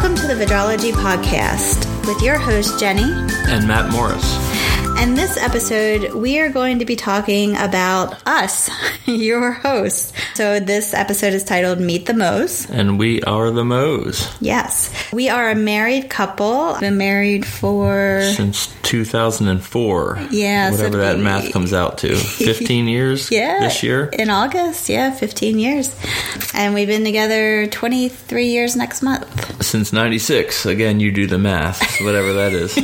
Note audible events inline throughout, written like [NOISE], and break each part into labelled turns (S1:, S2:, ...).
S1: Welcome to the Vegology Podcast with your host, Jenny.
S2: And Matt Morris.
S1: And this episode, we are going to be talking about us, [LAUGHS] your hosts. So this episode is titled Meet the Moes.
S2: And we are the Moes.
S1: Yes. We are a married couple. Been married for
S2: since 2004.
S1: Yeah,
S2: whatever
S1: so
S2: that
S1: we-
S2: math comes out to. [LAUGHS] 15 years
S1: yeah,
S2: this year.
S1: in August. Yeah, 15 years. And we've been together 23 years next month.
S2: Since 96. Again, you do the math, whatever that is.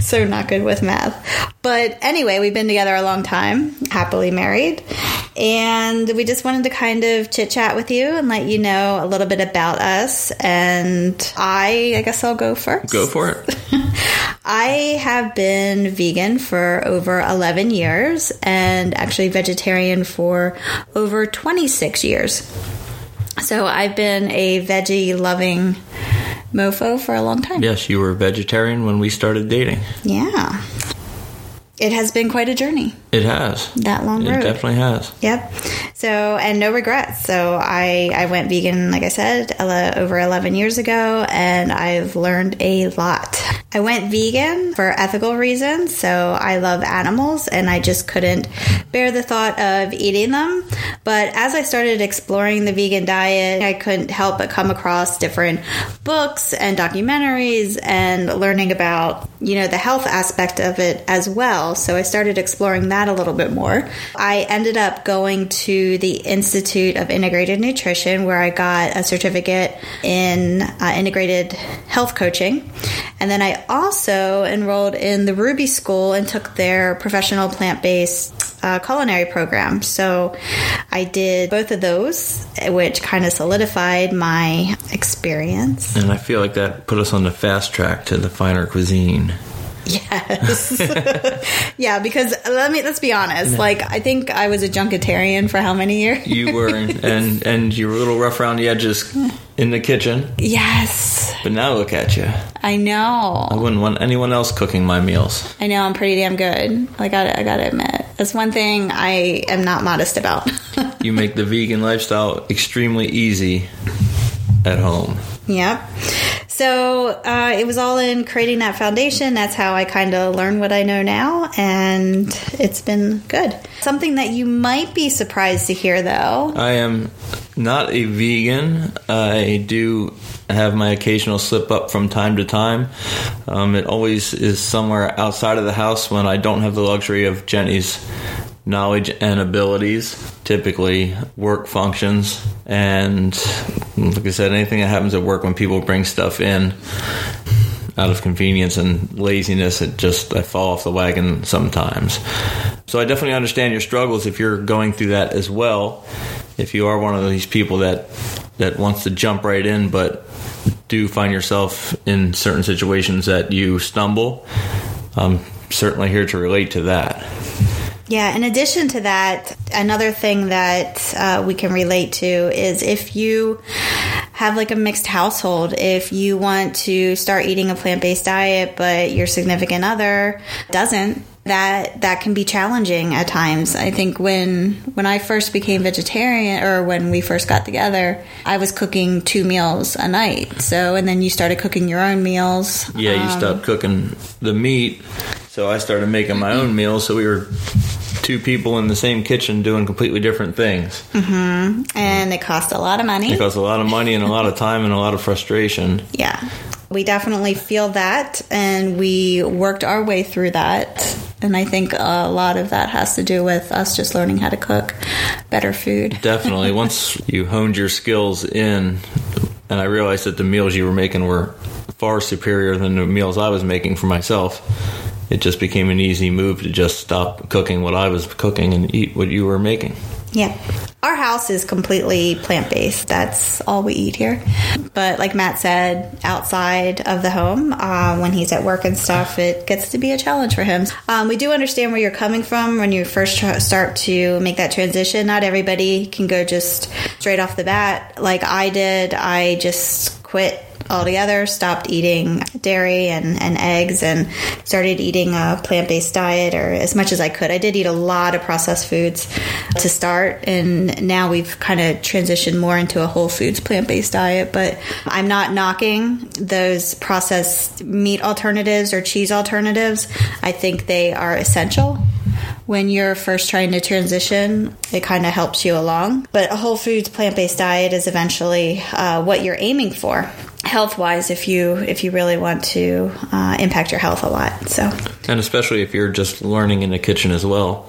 S2: [LAUGHS]
S1: so not good with math. But anyway, we've been together a long time, happily married. And we just wanted to kind of chit chat with you and let you know a little bit about us. And I, I guess I'll go first.
S2: Go for it. [LAUGHS]
S1: I have been vegan for over 11 years and actually vegetarian for over 26 years. So I've been a veggie loving mofo for a long time.
S2: Yes, you were vegetarian when we started dating.
S1: Yeah. It has been quite a journey,
S2: It has.
S1: that long
S2: It
S1: road.
S2: definitely has.
S1: Yep. So, and no regrets. So, I I went vegan, like I said, over 11 years ago, and I've learned a lot. I went vegan for ethical reasons. So, I love animals, and I just couldn't bear the thought of eating them. But as I started exploring the vegan diet, I couldn't help but come across different books and documentaries and learning about, you know, the health aspect of it as well. So I started exploring that a little bit more. I ended up going to the Institute of Integrative Nutrition where I got a certificate in uh, integrated health coaching. And then I also enrolled in the Rouxbe School and took their professional plant based uh, culinary program. So I did both of those, which kind of solidified my experience.
S2: And I feel like that put us on the fast track to the finer cuisine.
S1: Yes. [LAUGHS] yeah, because let me let's be honest. Like I think I was a junketarian for how many years?
S2: You were, [LAUGHS] and and you were a little rough around the edges in the kitchen,
S1: yes.
S2: but now look at you.
S1: I know.
S2: I wouldn't want anyone else cooking my meals.
S1: I know I'm pretty damn good. I got I got to admit. That's one thing I am not modest about. [LAUGHS]
S2: You make the vegan lifestyle extremely easy at home.
S1: Yep. So uh, it was all in creating that foundation. That's how I kind of learned what I know now, and it's been good. Something that you might be surprised to hear, though.
S2: I am not a vegan. I do have my occasional slip up from time to time. Um, it always is somewhere outside of the house when I don't have the luxury of Jenny's knowledge and abilities, typically work functions. And like I said, anything that happens at work when people bring stuff in out of convenience and laziness, it just, I fall off the wagon sometimes. So I definitely understand your struggles if you're going through that as well. If you are one of these people that that wants to jump right in, but do find yourself in certain situations that you stumble, I'm certainly here to relate to that.
S1: Yeah, in addition to that, another thing that uh, we can relate to is if you have like a mixed household, if you want to start eating a plant based diet, but your significant other doesn't, that that can be challenging at times. I think when when I first became vegetarian or when we first got together, I was cooking two meals a night. So and then you started cooking your own meals.
S2: Yeah, you um, stopped cooking the meat, so I started making my own meals. So we were two people in the same kitchen doing completely different things. Mm-hmm.
S1: and it cost a lot of money.
S2: It costs a lot of money and a lot of time and a lot of frustration.
S1: Yeah. We definitely feel that, and we worked our way through that. And I think a lot of that has to do with us just learning how to cook better food.
S2: Definitely. [LAUGHS] Once you honed your skills in, and I realized that the meals you were making were far superior than the meals I was making for myself, it just became an easy move to just stop cooking what I was cooking and eat what you were making.
S1: Yeah. Our house is completely plant based. That's all we eat here. But like Matt said, outside of the home, uh, when he's at work and stuff, it gets to be a challenge for him. Um, we do understand where you're coming from when you first tr- start to make that transition. Not everybody can go just straight off the bat like I did. I just quit altogether, stopped eating dairy and, and eggs, and started eating a plant based diet or as much as I could. I did eat a lot of processed foods to start, and now we've kind of transitioned more into a whole foods plant based diet. But I'm not knocking those processed meat alternatives or cheese alternatives. I think they are essential when you're first trying to transition, it kind of helps you along. But a whole foods plant based diet is eventually uh, what you're aiming for health wise if you if you really want to uh, impact your health a lot. So
S2: and especially if you're just learning in the kitchen as well.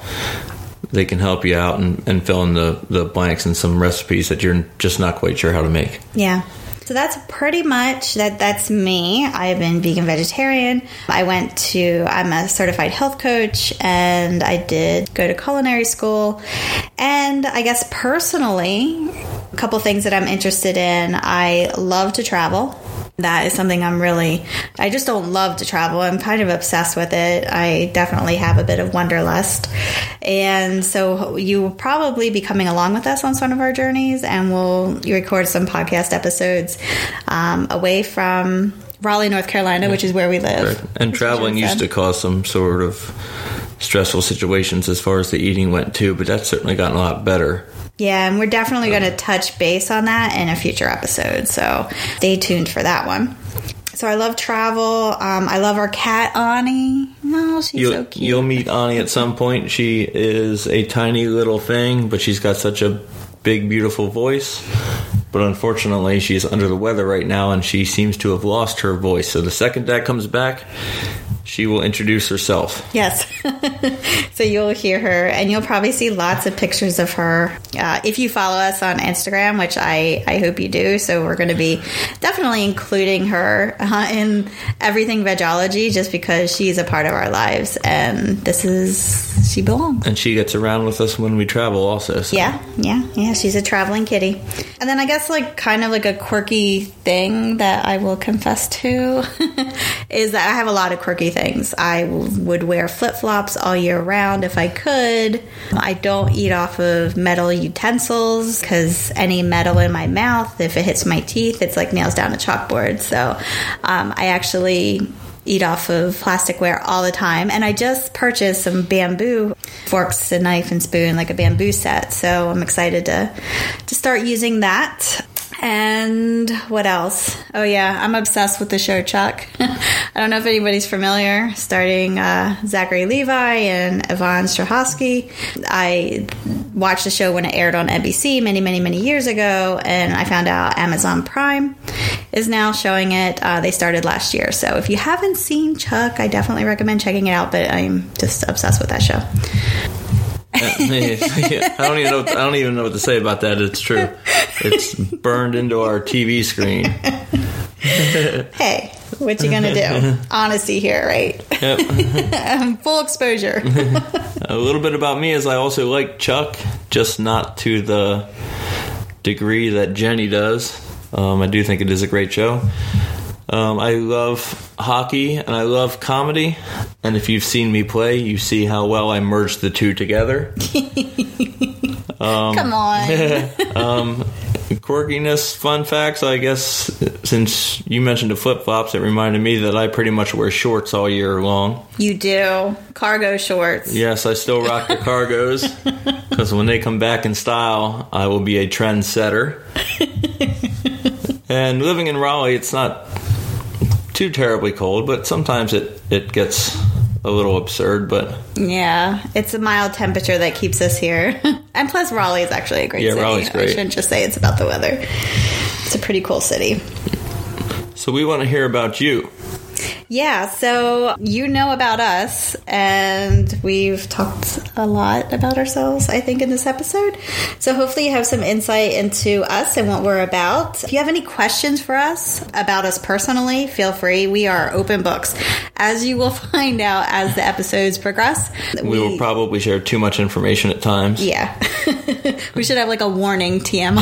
S2: They can help you out and, and fill in the, the blanks and some recipes that you're just not quite sure how to make.
S1: Yeah. So that's pretty much that that's me. I've been vegan vegetarian. I went to I'm a certified health coach and I did go to culinary school. And I guess personally, couple things that I'm interested in. I love to travel that is something I'm really, I just don't love to travel. I'm kind of obsessed with it. I definitely have a bit of wanderlust. And so you will probably be coming along with us on some of our journeys, and we'll record some podcast episodes um, away from Raleigh, North Carolina, which is where we live.
S2: Right. And traveling used to cause some sort of stressful situations as far as the eating went too, but that's certainly gotten a lot better.
S1: Yeah, and we're definitely going to touch base on that in a future episode. So stay tuned for that one. So I love travel. Um, I love our cat Ani. Oh, she's
S2: you'll,
S1: so cute.
S2: You'll meet Ani at some point. She is a tiny little thing, but she's got such a big, beautiful voice. But unfortunately, she's under the weather right now, and she seems to have lost her voice. So the second that comes back, she will introduce herself.
S1: Yes. [LAUGHS] so you'll hear her, and you'll probably see lots of pictures of her uh, if you follow us on Instagram, which I, I hope you do. So we're going to be definitely including her uh, in everything vegology just because she's a part of our lives, and this is, she belongs.
S2: And she gets around with us when we travel, also.
S1: So. Yeah, yeah, yeah. She's a traveling kitty. And then I guess, like, kind of like a quirky thing that I will confess to [LAUGHS] is that I have a lot of quirky things. I would wear flip flops all year round if I could. I don't eat off of metal utensils because any metal in my mouth, if it hits my teeth, it's like nails down a chalkboard. So um, I actually eat off of plasticware all the time. And I just purchased some bamboo forks, a knife and spoon, like a bamboo set. So I'm excited to to start using that. And what else? Oh yeah, I'm obsessed with the show Chuck. [LAUGHS] I don't know if anybody's familiar. Starting uh, Zachary Levi and Yvonne Strahovski. I watched the show when it aired on NBC many, many, many years ago, and I found out Amazon Prime is now showing it. Uh, they started last year, so if you haven't seen Chuck, I definitely recommend checking it out. But I'm just obsessed with that show. [LAUGHS]
S2: I don't even know. I don't even know what to say about that. It's true. [LAUGHS] It's burned into our TV screen. [LAUGHS]
S1: hey, what you gonna do? Honesty here, right?
S2: Yep. [LAUGHS]
S1: Full exposure. [LAUGHS]
S2: a little bit about me is I also like Chuck, just not to the degree that Jenny does. Um, I do think it is a great show. Um, I love hockey and I love comedy. And if you've seen me play, you see how well I merge the two together.
S1: um, Come on.
S2: um, quirkiness, fun facts. I guess since you mentioned the flip flops, it reminded me that I pretty much wear shorts all year long.
S1: You do cargo shorts.
S2: Yes, I still rock the cargos [LAUGHS] because when they come back in style, I will be a trendsetter. [LAUGHS] and living in Raleigh, it's not too terribly cold, but sometimes it, it gets a little absurd. But
S1: yeah, it's a mild temperature that keeps us here. [LAUGHS] and plus, Raleigh is actually a great
S2: yeah,
S1: city.
S2: Raleigh's great.
S1: I shouldn't just say it's about the weather. It's a pretty cool city.
S2: So we want to hear about you.
S1: Yeah, so you know about us, and we've talked a lot about ourselves, I think, in this episode. So hopefully, you have some insight into us and what we're about. If you have any questions for us about us personally, feel free. We are open books. As you will [LAUGHS] find out as the episodes progress,
S2: we, we will probably share too much information at times.
S1: Yeah. [LAUGHS] we should have like a warning TMI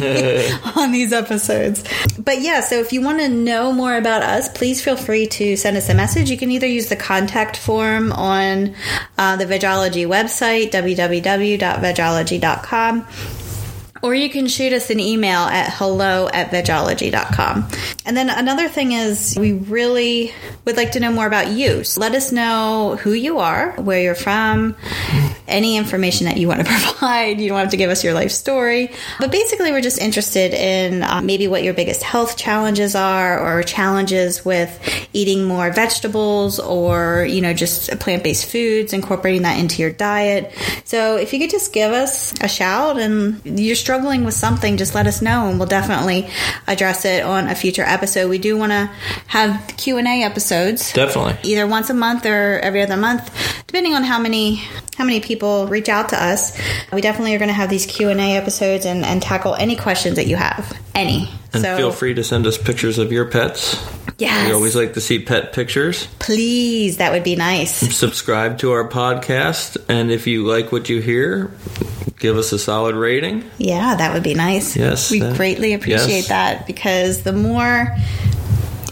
S1: yes. [LAUGHS] on these episodes. But yeah, so if you want to know more about us, please feel free to send us a message. You can either use the contact form on uh, the Vegology website, www.vegology.com Or you can shoot us an email at hello at vegology.com. And then another thing is we really would like to know more about you. So let us know who you are, where you're from, any information that you want to [LAUGHS] provide. You don't have to give us your life story. But basically, we're just interested in uh, maybe what your biggest health challenges are or challenges with eating more vegetables or, you know, just plant based foods, incorporating that into your diet. So if you could just give us a shout and you're struggling with something, just let us know and we'll definitely address it on a future episode. We do want to have Q&A episodes.
S2: Definitely.
S1: Either once a month or every other month, depending on how many how many people reach out to us. We definitely are going to have these Q&A episodes and, and tackle any questions that you have. Any.
S2: And
S1: so
S2: feel free to send us pictures of your pets.
S1: Yes.
S2: We always like to see pet pictures.
S1: Please, that would be nice. [LAUGHS]
S2: Subscribe to our podcast, and if you like what you hear, give us a solid rating.
S1: Yeah, that would be nice.
S2: Yes,
S1: We
S2: that-
S1: greatly appreciate
S2: yes.
S1: that because the more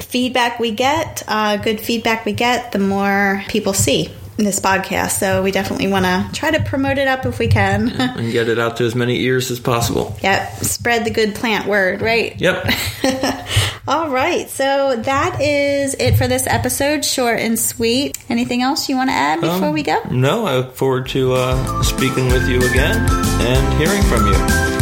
S1: feedback we get, uh, good feedback we get, the more people see this podcast. So we definitely want to try to promote it up if we can.
S2: and get it out to as many ears as possible. [LAUGHS]
S1: yep, spread the good plant word, right?
S2: Yep. [LAUGHS]
S1: All right, so that is it for this episode, short and sweet. Anything else you want to add before
S2: Um,
S1: we go?
S2: No, I look forward to uh, speaking with you again and hearing from you.